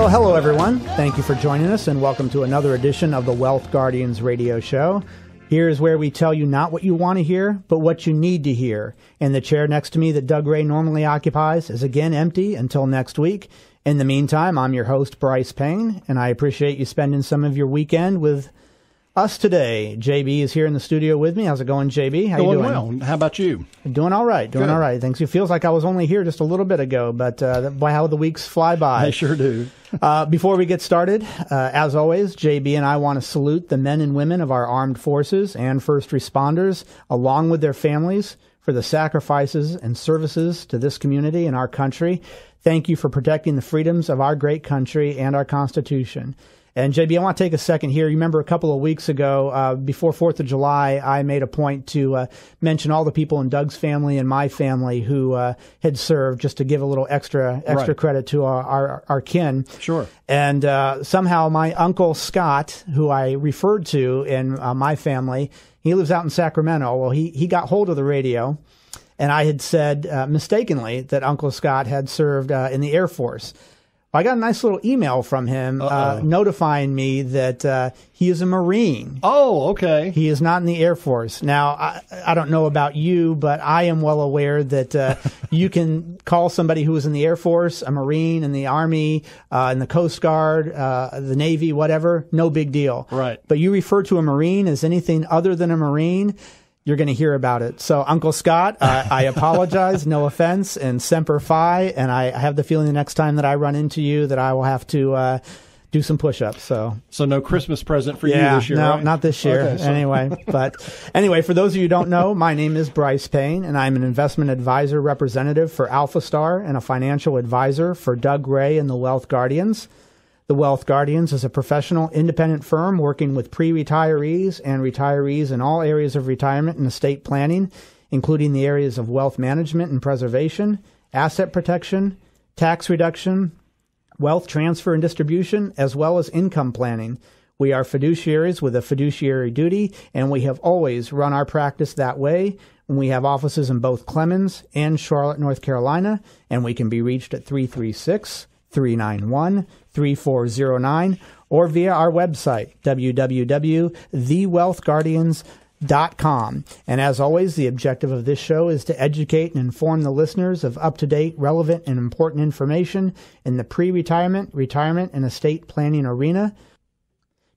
Well, hello everyone. Thank you for joining us and welcome to another edition of the Wealth Guardians radio show. Here is where we tell you not what you want to hear, but what you need to hear. And the chair next to me that Doug Ray normally occupies is again empty until next week. In the meantime, I'm your host, Brice Payne, and I appreciate you spending some of your weekend with us today. JB is here in the studio with me. How's it going, JB? How going you doing? well. How about you? Doing all right. Doing Good. all right. Thanks. It feels like I was only here just a little bit ago, but uh, how the weeks fly by. They sure do. uh, before we get started, uh, as always, JB and I want to salute the men and women of our armed forces and first responders, along with their families, for the sacrifices and services to this community and our country. Thank you for protecting the freedoms of our great country and our Constitution. And JB, I want to take a second here. You remember a couple of weeks ago, uh, before Fourth of July, I made a point to uh, mention all the people in Doug's family and my family who uh, had served, just to give a little extra extra Right. credit to our, our our kin. Sure. And uh, somehow my uncle Scott, who I referred to in uh, my family, he lives out in Sacramento. Well, he he got hold of the radio, and I had said uh, mistakenly that Uncle Scott had served uh, in the Air Force. I got a nice little email from him uh, notifying me that uh, he is a Marine. Oh, okay. He is not in the Air Force. Now, I, I don't know about you, but I am well aware that uh, you can call somebody who is in the Air Force, a Marine, in the Army, uh, in the Coast Guard, uh, the Navy, whatever, no big deal. Right. But you refer to a Marine as anything other than a Marine, you're going to hear about it. So, Uncle Scott, uh, I apologize, no offense, and Semper Fi. And I have the feeling the next time that I run into you that I will have to uh, do some push ups. So, So no Christmas present for yeah, you this year, no, right? not this year. Okay, Anyway, but anyway, for those of you who don't know, my name is Brice Payne, and I'm an investment advisor representative for AlphaStar and a financial advisor for Doug Ray and the Wealth Guardians. The Wealth Guardians is a professional independent firm working with pre-retirees and retirees in all areas of retirement and estate planning, including the areas of wealth management and preservation, asset protection, tax reduction, wealth transfer and distribution, as well as income planning. We are fiduciaries with a fiduciary duty, and we have always run our practice that way. We have offices in both Clemmons and Charlotte, North Carolina, and we can be reached at 336 391 3409 or via our website, www.thewealthguardians.com. And as always, the objective of this show is to educate and inform the listeners of up to date, relevant, and important information in the pre retirement, retirement, and estate planning arena.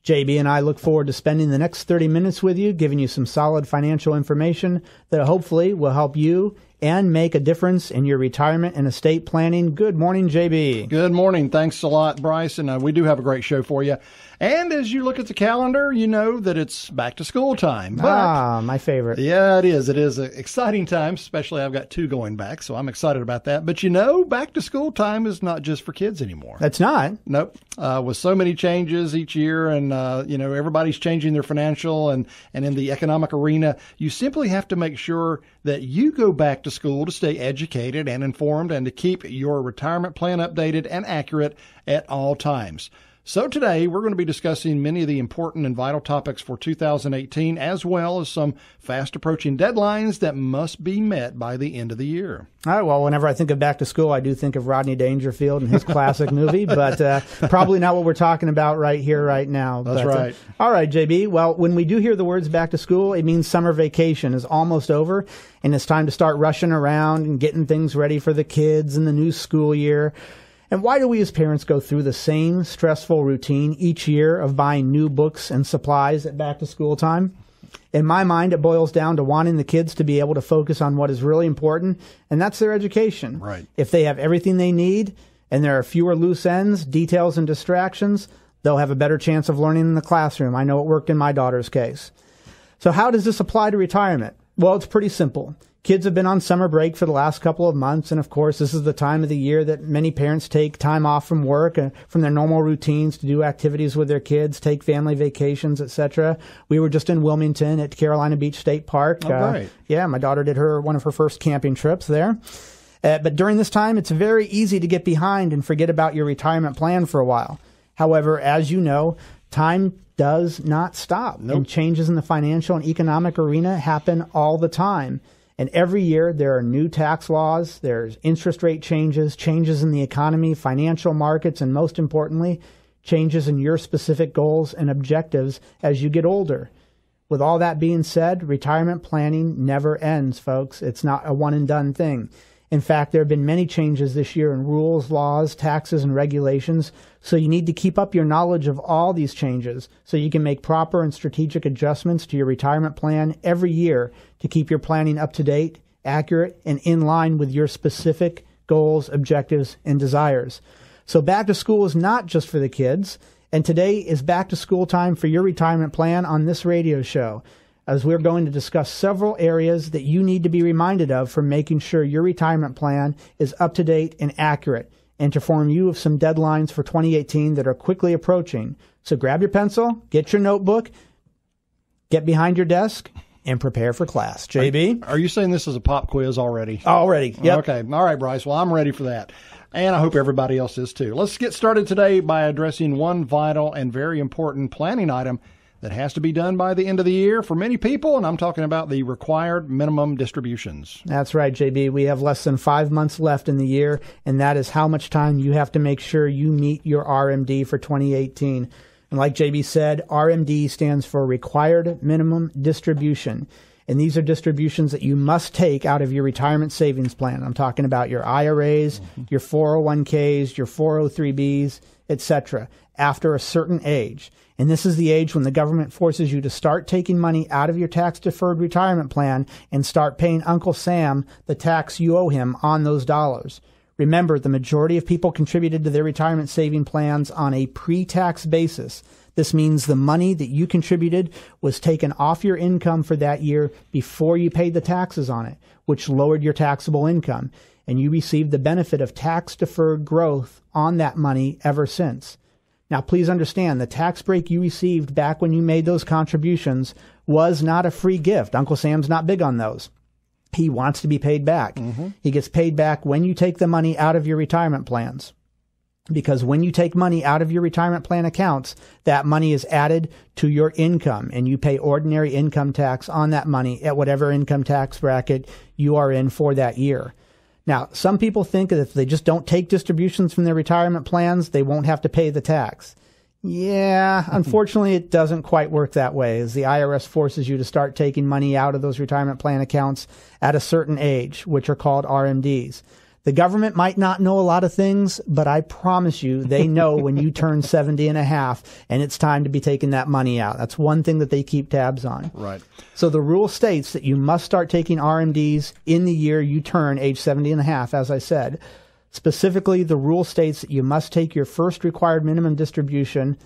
JB and I look forward to spending the next 30 minutes with you, giving you some solid financial information that hopefully will help you and make a difference in your retirement and estate planning. Good morning, JB. Good morning. Thanks a lot, Brice. And uh, we do have a great show for you. And as you look at the calendar, you know that it's back to school time. But Ah, my favorite. Yeah, it is. It is an exciting time, especially I've got two going back, so I'm excited about that. But you know, back to school time is not just for kids anymore. That's not. Nope. Uh, with so many changes each year, and uh, you know everybody's changing their financial and and in the economic arena, you simply have to make sure that you go back to school to stay educated and informed, and to keep your retirement plan updated and accurate at all times. So today we're going to be discussing many of the important and vital topics for 2018, as well as some fast approaching deadlines that must be met by the end of the year. All right. Well, whenever I think of back to school, I do think of Rodney Dangerfield and his classic movie, but uh, probably not what we're talking about right here, right now. That's But, uh, right. all right, JB. Well, when we do hear the words back to school, it means summer vacation is almost over, and it's time to start rushing around and getting things ready for the kids and the new school year. And why do we as parents go through the same stressful routine each year of buying new books and supplies at back to school time? In my mind, it boils down to wanting the kids to be able to focus on what is really important, and that's their education. Right. If they have everything they need and there are fewer loose ends, details, and distractions, they'll have a better chance of learning in the classroom. I know it worked in my daughter's case. So, how does this apply to retirement? Well, it's pretty simple. Kids have been on summer break for the last couple of months, and of course, this is the time of the year that many parents take time off from work and from their normal routines to do activities with their kids, take family vacations, etc. We were just in Wilmington at Carolina Beach State Park. Oh, great. yeah, my daughter did her one of her first camping trips there. Uh, but during this time, it's very easy to get behind and forget about your retirement plan for a while. However, as you know, time does not stop, and changes in the financial and economic arena happen all the time. And every year there are new tax laws, there's interest rate changes, changes in the economy, financial markets, and most importantly, changes in your specific goals and objectives as you get older. With all that being said, retirement planning never ends, folks. It's not a one and done thing. In fact, there have been many changes this year in rules, laws, taxes, and regulations, so you need to keep up your knowledge of all these changes so you can make proper and strategic adjustments to your retirement plan every year to keep your planning up to date, accurate, and in line with your specific goals, objectives, and desires. So back to school is not just for the kids, and today is back to school time for your retirement plan on this radio show as we're going to discuss several areas that you need to be reminded of for making sure your retirement plan is up to date and accurate, and to inform you of some deadlines for 2018 that are quickly approaching. So grab your pencil, get your notebook, get behind your desk, and prepare for class. JB? Are you saying this is a pop quiz already? Already. Yep. Okay. All right, Brice. Well, I'm ready for that. And I hope everybody else is too. Let's get started today by addressing one vital and very important planning item that has to be done by the end of the year for many people, and I'm talking about the required minimum distributions. That's right, JB. We have less than five months left in the year, and that is how much time you have to make sure you meet your RMD for 2018. And like JB said, RMD stands for Required Minimum Distribution. And these are distributions that you must take out of your retirement savings plan. I'm talking about your IRAs, mm-hmm. your 401ks, your 403bs, etc. after a certain age. And this is the age when the government forces you to start taking money out of your tax deferred retirement plan and start paying Uncle Sam the tax you owe him on those dollars. Remember, the majority of people contributed to their retirement saving plans on a pre tax basis. This means the money that you contributed was taken off your income for that year before you paid the taxes on it, which lowered your taxable income. And you received the benefit of tax deferred growth on that money ever since. Now, please understand the tax break you received back when you made those contributions was not a free gift. Uncle Sam's not big on those. He wants to be paid back. Mm-hmm. He gets paid back when you take the money out of your retirement plans. Because when you take money out of your retirement plan accounts, that money is added to your income and you pay ordinary income tax on that money at whatever income tax bracket you are in for that year. Now, some people think that if they just don't take distributions from their retirement plans, they won't have to pay the tax. Yeah, hmm. unfortunately, it doesn't quite work that way, as the IRS forces you to start taking money out of those retirement plan accounts at a certain age, which are called RMDs. The government might not know a lot of things, but I promise you they know when you turn 70 and a half and it's time to be taking that money out. That's one thing that they keep tabs on. Right. So the rule states that you must start taking RMDs in the year you turn age 70 and a half, as I said. Specifically, the rule states that you must take your first required minimum distribution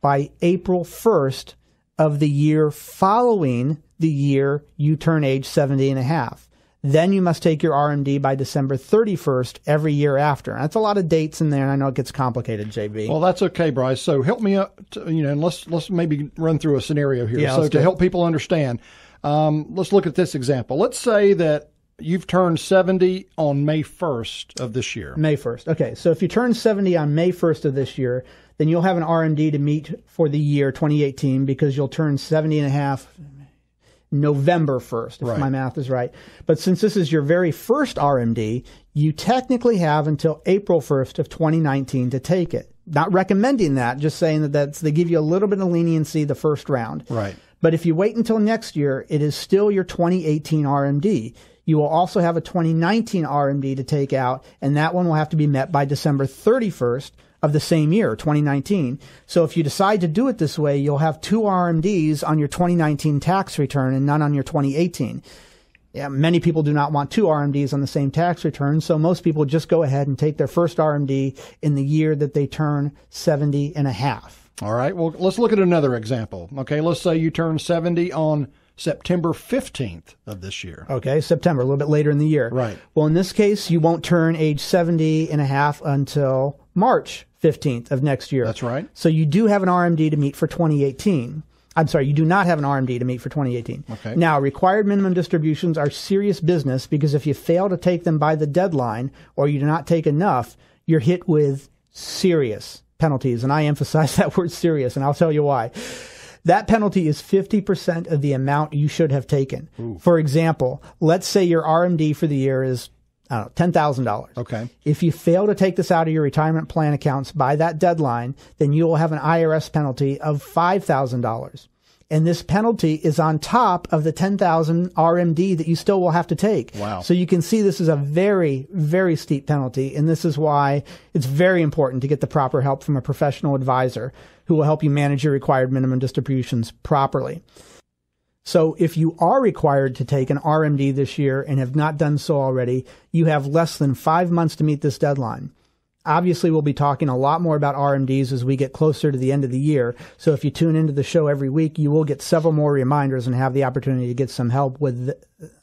by April 1st of the year following the year you turn age 70 and a half. Then you must take your RMD by December 31st every year after. That's a lot of dates in there, and I know it gets complicated, JB. Well, that's okay, Brice. So help me up, to, you know, and let's let's maybe run through a scenario here. Yeah, so to help people understand, um, let's look at this example. Let's say that you've turned 70 on May 1st of this year. May 1st. Okay. So if you turn 70 on May 1st of this year, then you'll have an RMD to meet for the year 2018 because you'll turn 70 and a half November 1st, if right. my math is right. But since this is your very first RMD, you technically have until April 1st of 2019 to take it. Not recommending that, just saying that that's, they give you a little bit of leniency the first round. Right. But if you wait until next year, it is still your 2018 RMD. You will also have a 2019 RMD to take out, and that one will have to be met by December 31st of the same year, 2019. So if you decide to do it this way, you'll have two RMDs on your 2019 tax return and none on your 2018. Yeah, many people do not want two RMDs on the same tax return, so most people just go ahead and take their first RMD in the year that they turn 70 and a half. All right, well, let's look at another example. Okay, let's say you turn 70 on September 15th of this year. Okay, September, a little bit later in the year. Right. Well, in this case, you won't turn age 70 and a half until March 15th of next year. That's right. So you do have an RMD to meet for 2018. I'm sorry, you do not have an RMD to meet for 2018. Okay. Now, required minimum distributions are serious business because if you fail to take them by the deadline or you do not take enough, you're hit with serious penalties. And I emphasize that word serious, and I'll tell you why. That penalty is 50% of the amount you should have taken. For example, let's say your RMD for the year is I don't know, $10,000. Okay. If you fail to take this out of your retirement plan accounts by that deadline, then you will have an IRS penalty of $5,000. And this penalty is on top of the 10,000 RMD that you still will have to take. Wow. So you can see this is a very, very steep penalty. And this is why it's very important to get the proper help from a professional advisor who will help you manage your required minimum distributions properly. So if you are required to take an RMD this year and have not done so already, you have less than five months to meet this deadline. Obviously, we'll be talking a lot more about RMDs as we get closer to the end of the year. So if you tune into the show every week, you will get several more reminders and have the opportunity to get some help with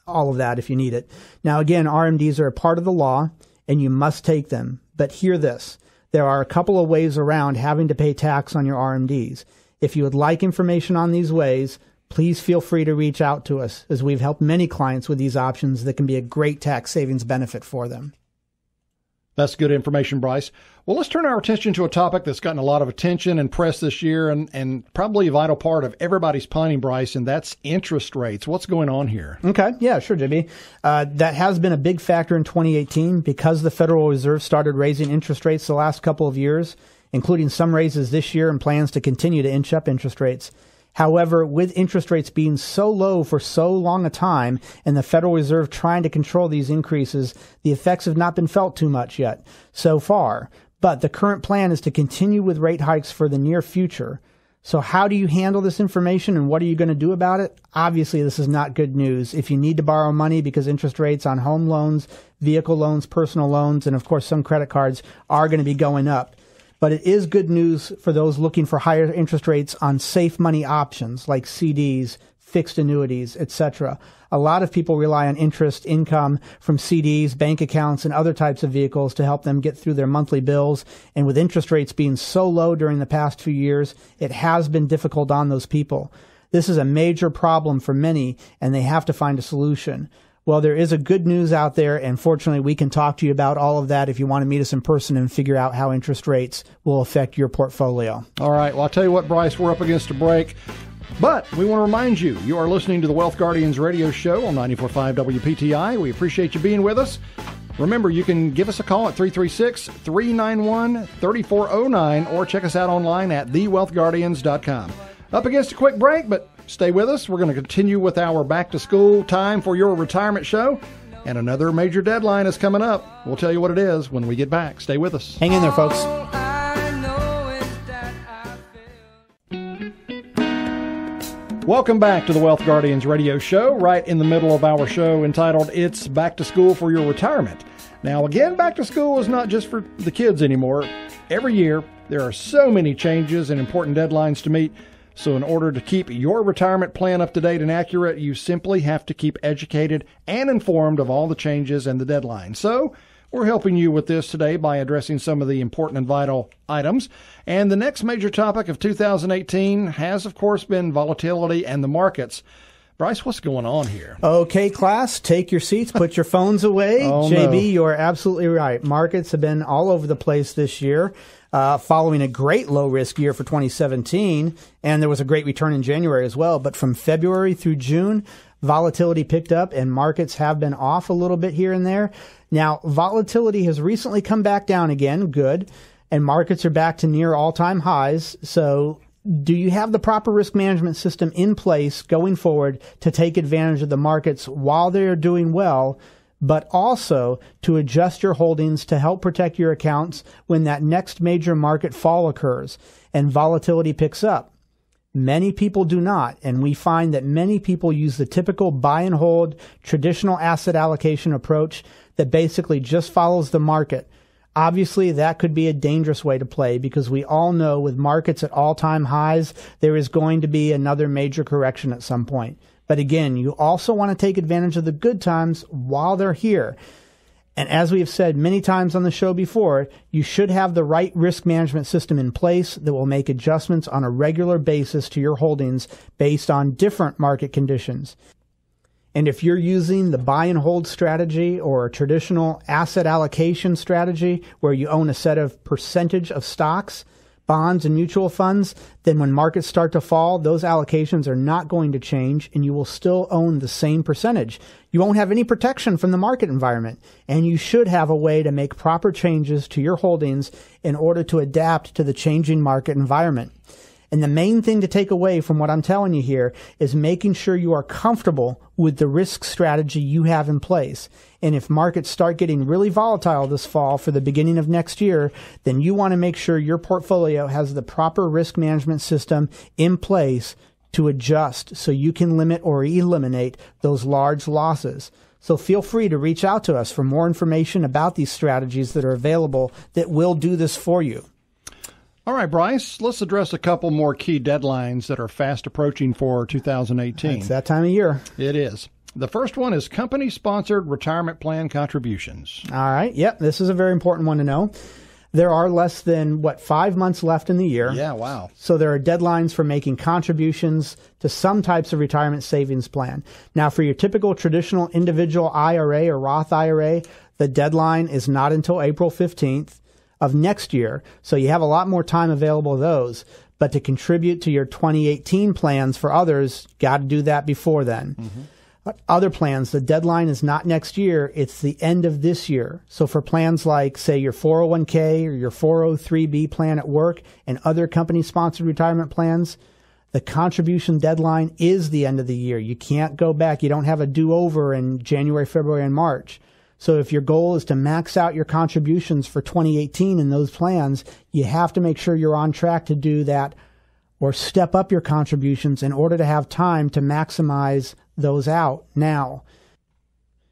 all of that if you need it. Now, again, RMDs are a part of the law and you must take them. But hear this. There are a couple of ways around having to pay tax on your RMDs. If you would like information on these ways, please feel free to reach out to us as we've helped many clients with these options that can be a great tax savings benefit for them. That's good information, Brice. Well, let's turn our attention to a topic that's gotten a lot of attention and press this year and, and probably a vital part of everybody's planning, Brice, and that's interest rates. What's going on here? Okay. Yeah, sure, Jimmy. Uh, that has been a big factor in 2018 because the Federal Reserve started raising interest rates the last couple of years, including some raises this year and plans to continue to inch up interest rates. However, with interest rates being so low for so long a time and the Federal Reserve trying to control these increases, the effects have not been felt too much yet so far. But the current plan is to continue with rate hikes for the near future. So how do you handle this information and what are you going to do about it? Obviously, this is not good news. If you need to borrow money because interest rates on home loans, vehicle loans, personal loans, and of course some credit cards are going to be going up, but it is good news for those looking for higher interest rates on safe money options like CDs, fixed annuities, etc. A lot of people rely on interest income from CDs, bank accounts, and other types of vehicles to help them get through their monthly bills. And with interest rates being so low during the past few years, it has been difficult on those people. This is a major problem for many, and they have to find a solution. Well, there is a good news out there, and fortunately, we can talk to you about all of that if you want to meet us in person and figure out how interest rates will affect your portfolio. All right. Well, I'll tell you what, Brice, we're up against a break. But we want to remind you, you are listening to the Wealth Guardians radio show on 94.5 WPTI. We appreciate you being with us. Remember, you can give us a call at 336 391 3409 or check us out online at thewealthguardians.com. Up against a quick break, but stay with us. We're going to continue with our back to school time for your retirement show. And another major deadline is coming up. We'll tell you what it is when we get back. Stay with us. Hang in there, folks. Welcome back to the Wealth Guardians radio show, right in the middle of our show entitled It's Back to School for Your Retirement. Now, again, back to school is not just for the kids anymore. Every year, there are so many changes and important deadlines to meet. So, in order to keep your retirement plan up to date and accurate, you simply have to keep educated and informed of all the changes and the deadlines. So, we're helping you with this today by addressing some of the important and vital items. And the next major topic of 2018 has, of course, been volatility and the markets. Brice, what's going on here? Okay, class, take your seats, put your phones away. Oh, JB, no. you're absolutely right. Markets have been all over the place this year, uh, following a great low risk year for 2017, and there was a great return in January as well. But from February through June, volatility picked up and markets have been off a little bit here and there. Now, volatility has recently come back down again, good, and markets are back to near all time highs. So, do you have the proper risk management system in place going forward to take advantage of the markets while they are doing well, but also to adjust your holdings to help protect your accounts when that next major market fall occurs and volatility picks up? Many people do not, and we find that many people use the typical buy and hold traditional asset allocation approach that basically just follows the market. Obviously, that could be a dangerous way to play because we all know with markets at all time highs, there is going to be another major correction at some point. But again, you also want to take advantage of the good times while they're here. And as we have said many times on the show before, you should have the right risk management system in place that will make adjustments on a regular basis to your holdings based on different market conditions. And if you're using the buy and hold strategy or a traditional asset allocation strategy where you own a set of percentage of stocks, bonds and mutual funds, then when markets start to fall, those allocations are not going to change and you will still own the same percentage. You won't have any protection from the market environment and you should have a way to make proper changes to your holdings in order to adapt to the changing market environment. And the main thing to take away from what I'm telling you here is making sure you are comfortable with the risk strategy you have in place. And if markets start getting really volatile this fall for the beginning of next year, then you want to make sure your portfolio has the proper risk management system in place to adjust so you can limit or eliminate those large losses. So feel free to reach out to us for more information about these strategies that are available that will do this for you. All right, Brice, let's address a couple more key deadlines that are fast approaching for 2018. It's that time of year. It is. The first one is company sponsored retirement plan contributions. All right. Yep. This is a very important one to know. There are less than, what, five months left in the year. Yeah, wow. So there are deadlines for making contributions to some types of retirement savings plan. Now, for your typical traditional individual IRA or Roth IRA, the deadline is not until April 15th of next year. So you have a lot more time available those. But to contribute to your 2018 plans for others, got to do that before then. Mm-hmm. Other plans, the deadline is not next year, it's the end of this year. So for plans like, say, your 401k or your 403b plan at work and other company sponsored retirement plans, the contribution deadline is the end of the year. You can't go back. You don't have a do over in January, February, and March. So if your goal is to max out your contributions for 2018 in those plans, you have to make sure you're on track to do that or step up your contributions in order to have time to maximize those out now.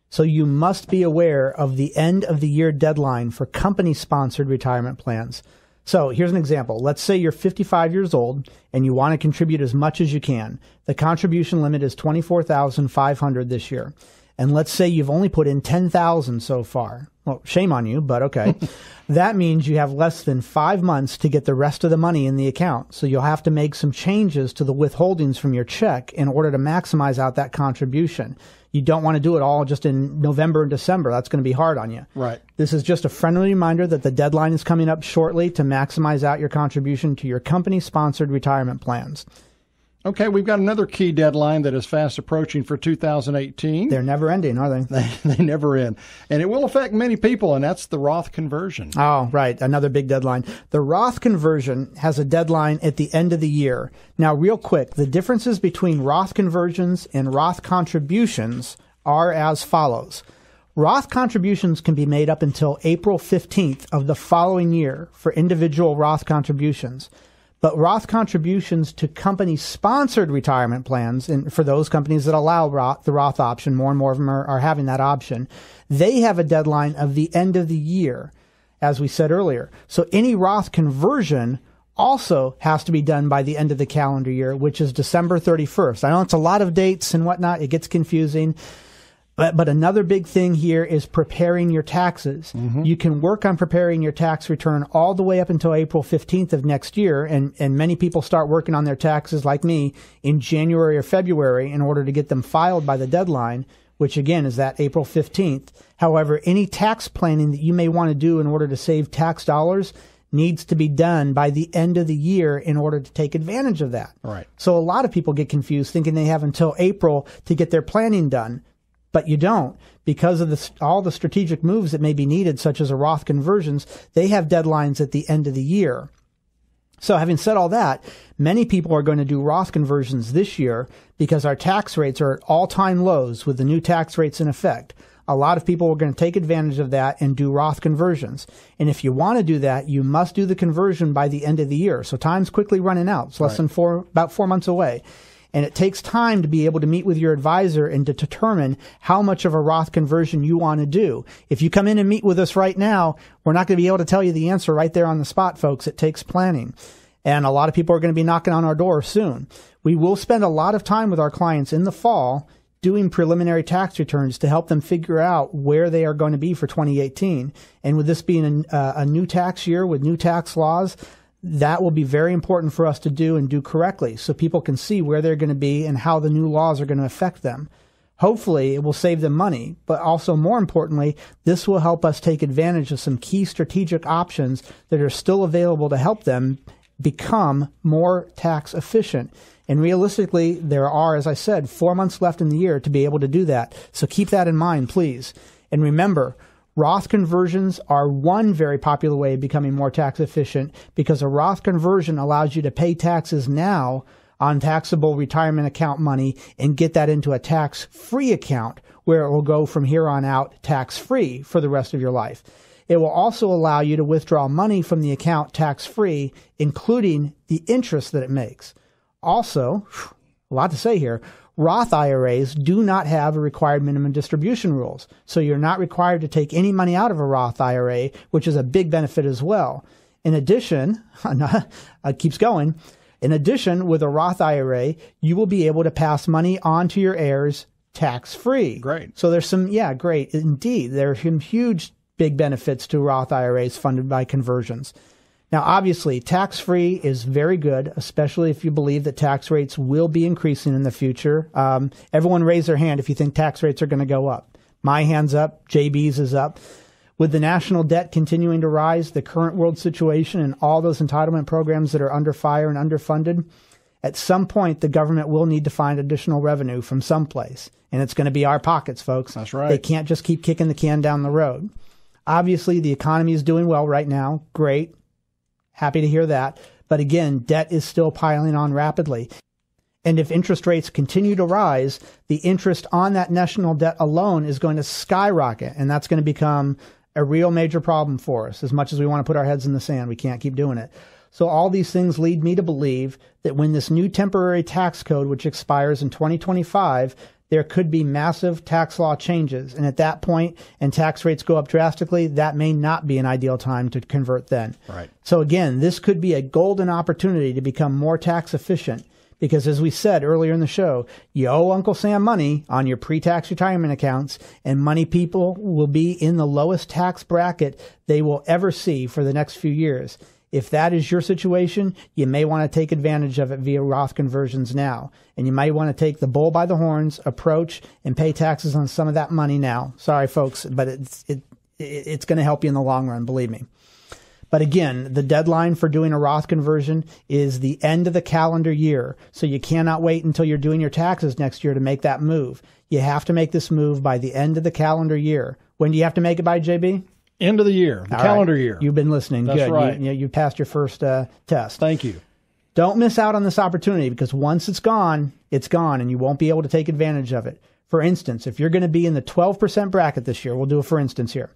So you must be aware of the end of the year deadline for company sponsored retirement plans. So here's an example. Let's say you're 55 years old and you want to contribute as much as you can. The contribution limit is 24,500 this year and let's say you've only put in 10,000 so far. Well, shame on you, but okay. that means you have less than five months to get the rest of the money in the account. So you'll have to make some changes to the withholdings from your check in order to maximize out that contribution. You don't want to do it all just in November and December. That's going to be hard on you. Right. This is just a friendly reminder that the deadline is coming up shortly to maximize out your contribution to your company sponsored retirement plans. Okay, we've got another key deadline that is fast approaching for 2018. They're never ending, are they? they? They never end. And it will affect many people, and that's the Roth conversion. Oh, right. Another big deadline. The Roth conversion has a deadline at the end of the year. Now, real quick, the differences between Roth conversions and Roth contributions are as follows. Roth contributions can be made up until April 15th of the following year for individual Roth contributions. But Roth contributions to company sponsored retirement plans, and for those companies that allow Roth, the Roth option, more and more of them are, are having that option, they have a deadline of the end of the year, as we said earlier. So any Roth conversion also has to be done by the end of the calendar year, which is December 31st. I know it's a lot of dates and whatnot. It gets confusing. But, but another big thing here is preparing your taxes. Mm-hmm. You can work on preparing your tax return all the way up until April 15th of next year. And, and many people start working on their taxes like me in January or February in order to get them filed by the deadline, which again is that April 15th. However, any tax planning that you may want to do in order to save tax dollars needs to be done by the end of the year in order to take advantage of that. Right. So a lot of people get confused thinking they have until April to get their planning done but you don't because of the, all the strategic moves that may be needed, such as a Roth conversions. They have deadlines at the end of the year. So having said all that, many people are going to do Roth conversions this year because our tax rates are at all time lows with the new tax rates in effect. A lot of people are going to take advantage of that and do Roth conversions. And if you want to do that, you must do the conversion by the end of the year. So time's quickly running out. It's less right. than four, about four months away. And it takes time to be able to meet with your advisor and to determine how much of a Roth conversion you want to do. If you come in and meet with us right now, we're not going to be able to tell you the answer right there on the spot, folks. It takes planning. And a lot of people are going to be knocking on our door soon. We will spend a lot of time with our clients in the fall doing preliminary tax returns to help them figure out where they are going to be for 2018. And with this being a, uh, a new tax year with new tax laws, that will be very important for us to do and do correctly so people can see where they're going to be and how the new laws are going to affect them. Hopefully, it will save them money, but also more importantly, this will help us take advantage of some key strategic options that are still available to help them become more tax efficient. And realistically, there are, as I said, four months left in the year to be able to do that. So keep that in mind, please. And remember, Roth conversions are one very popular way of becoming more tax efficient because a Roth conversion allows you to pay taxes now on taxable retirement account money and get that into a tax free account where it will go from here on out tax free for the rest of your life. It will also allow you to withdraw money from the account tax free, including the interest that it makes. Also, a lot to say here. Roth IRAs do not have a required minimum distribution rules. So you're not required to take any money out of a Roth IRA, which is a big benefit as well. In addition, it keeps going. In addition, with a Roth IRA, you will be able to pass money on to your heirs tax free. Great. So there's some, yeah, great. Indeed. There are some huge big benefits to Roth IRAs funded by conversions. Now, obviously, tax free is very good, especially if you believe that tax rates will be increasing in the future. Um, everyone raise their hand if you think tax rates are going to go up. My hand's up, JB's is up. With the national debt continuing to rise, the current world situation, and all those entitlement programs that are under fire and underfunded, at some point the government will need to find additional revenue from someplace. And it's going to be our pockets, folks. That's right. They can't just keep kicking the can down the road. Obviously, the economy is doing well right now. Great. Happy to hear that. But again, debt is still piling on rapidly. And if interest rates continue to rise, the interest on that national debt alone is going to skyrocket. And that's going to become a real major problem for us. As much as we want to put our heads in the sand, we can't keep doing it. So all these things lead me to believe that when this new temporary tax code, which expires in 2025, there could be massive tax law changes. And at that point, and tax rates go up drastically, that may not be an ideal time to convert then. Right. So again, this could be a golden opportunity to become more tax efficient. Because as we said earlier in the show, you owe Uncle Sam money on your pre-tax retirement accounts and money people will be in the lowest tax bracket they will ever see for the next few years. If that is your situation, you may want to take advantage of it via Roth conversions now. And you might want to take the bull by the horns approach and pay taxes on some of that money now. Sorry, folks, but it's, it, it's going to help you in the long run, believe me. But again, the deadline for doing a Roth conversion is the end of the calendar year. So you cannot wait until you're doing your taxes next year to make that move. You have to make this move by the end of the calendar year. When do you have to make it by, JB? End of the year, the All calendar right. year. You've been listening. That's Good. right. You, you passed your first uh, test. Thank you. Don't miss out on this opportunity because once it's gone, it's gone and you won't be able to take advantage of it. For instance, if you're going to be in the 12% bracket this year, we'll do a for instance here.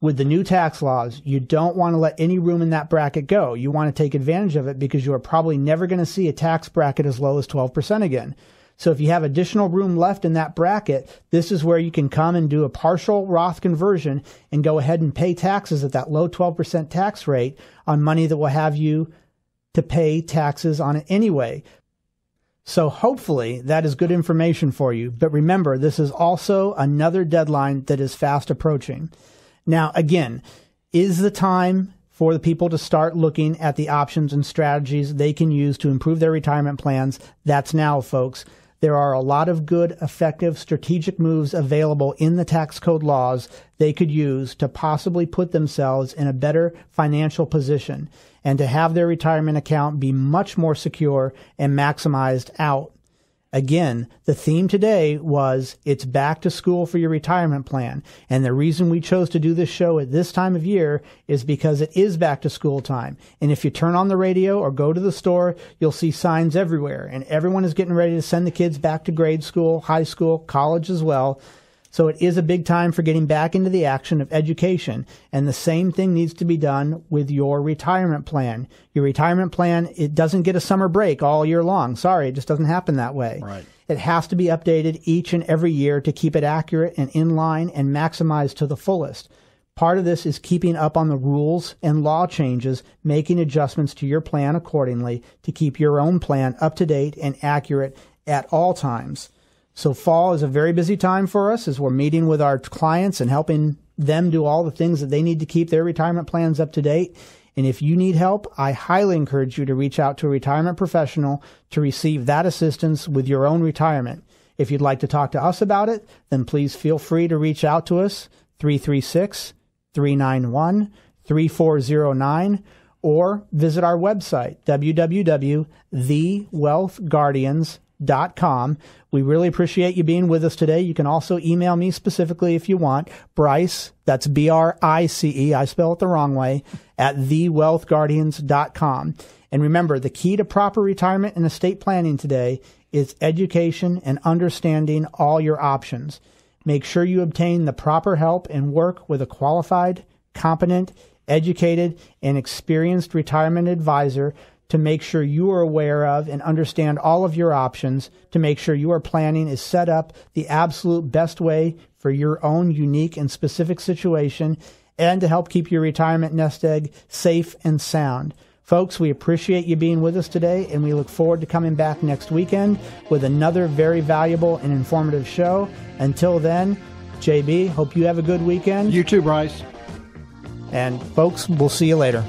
With the new tax laws, you don't want to let any room in that bracket go. You want to take advantage of it because you are probably never going to see a tax bracket as low as 12% again. So if you have additional room left in that bracket, this is where you can come and do a partial Roth conversion and go ahead and pay taxes at that low 12% tax rate on money that will have you to pay taxes on it anyway. So hopefully that is good information for you. But remember, this is also another deadline that is fast approaching. Now, again, is the time for the people to start looking at the options and strategies they can use to improve their retirement plans? That's now, folks. There are a lot of good, effective, strategic moves available in the tax code laws they could use to possibly put themselves in a better financial position and to have their retirement account be much more secure and maximized out. Again, the theme today was it's back to school for your retirement plan. And the reason we chose to do this show at this time of year is because it is back to school time. And if you turn on the radio or go to the store, you'll see signs everywhere. And everyone is getting ready to send the kids back to grade school, high school, college as well. So it is a big time for getting back into the action of education. And the same thing needs to be done with your retirement plan. Your retirement plan, it doesn't get a summer break all year long. Sorry, it just doesn't happen that way. Right. It has to be updated each and every year to keep it accurate and in line and maximized to the fullest. Part of this is keeping up on the rules and law changes, making adjustments to your plan accordingly to keep your own plan up to date and accurate at all times. So fall is a very busy time for us as we're meeting with our clients and helping them do all the things that they need to keep their retirement plans up to date. And if you need help, I highly encourage you to reach out to a retirement professional to receive that assistance with your own retirement. If you'd like to talk to us about it, then please feel free to reach out to us 336 391 3409 or visit our website, www.thewealthguardians.com. We really appreciate you being with us today. You can also email me specifically if you want. Brice, that's B R I C E, I spell it the wrong way, at thewealthguardians.com. And remember, the key to proper retirement and estate planning today is education and understanding all your options. Make sure you obtain the proper help and work with a qualified, competent, educated, and experienced retirement advisor to make sure you are aware of and understand all of your options to make sure your planning is set up the absolute best way for your own unique and specific situation and to help keep your retirement nest egg safe and sound. Folks, we appreciate you being with us today, and we look forward to coming back next weekend with another very valuable and informative show. Until then, JB, hope you have a good weekend. You too, Brice. And folks, we'll see you later.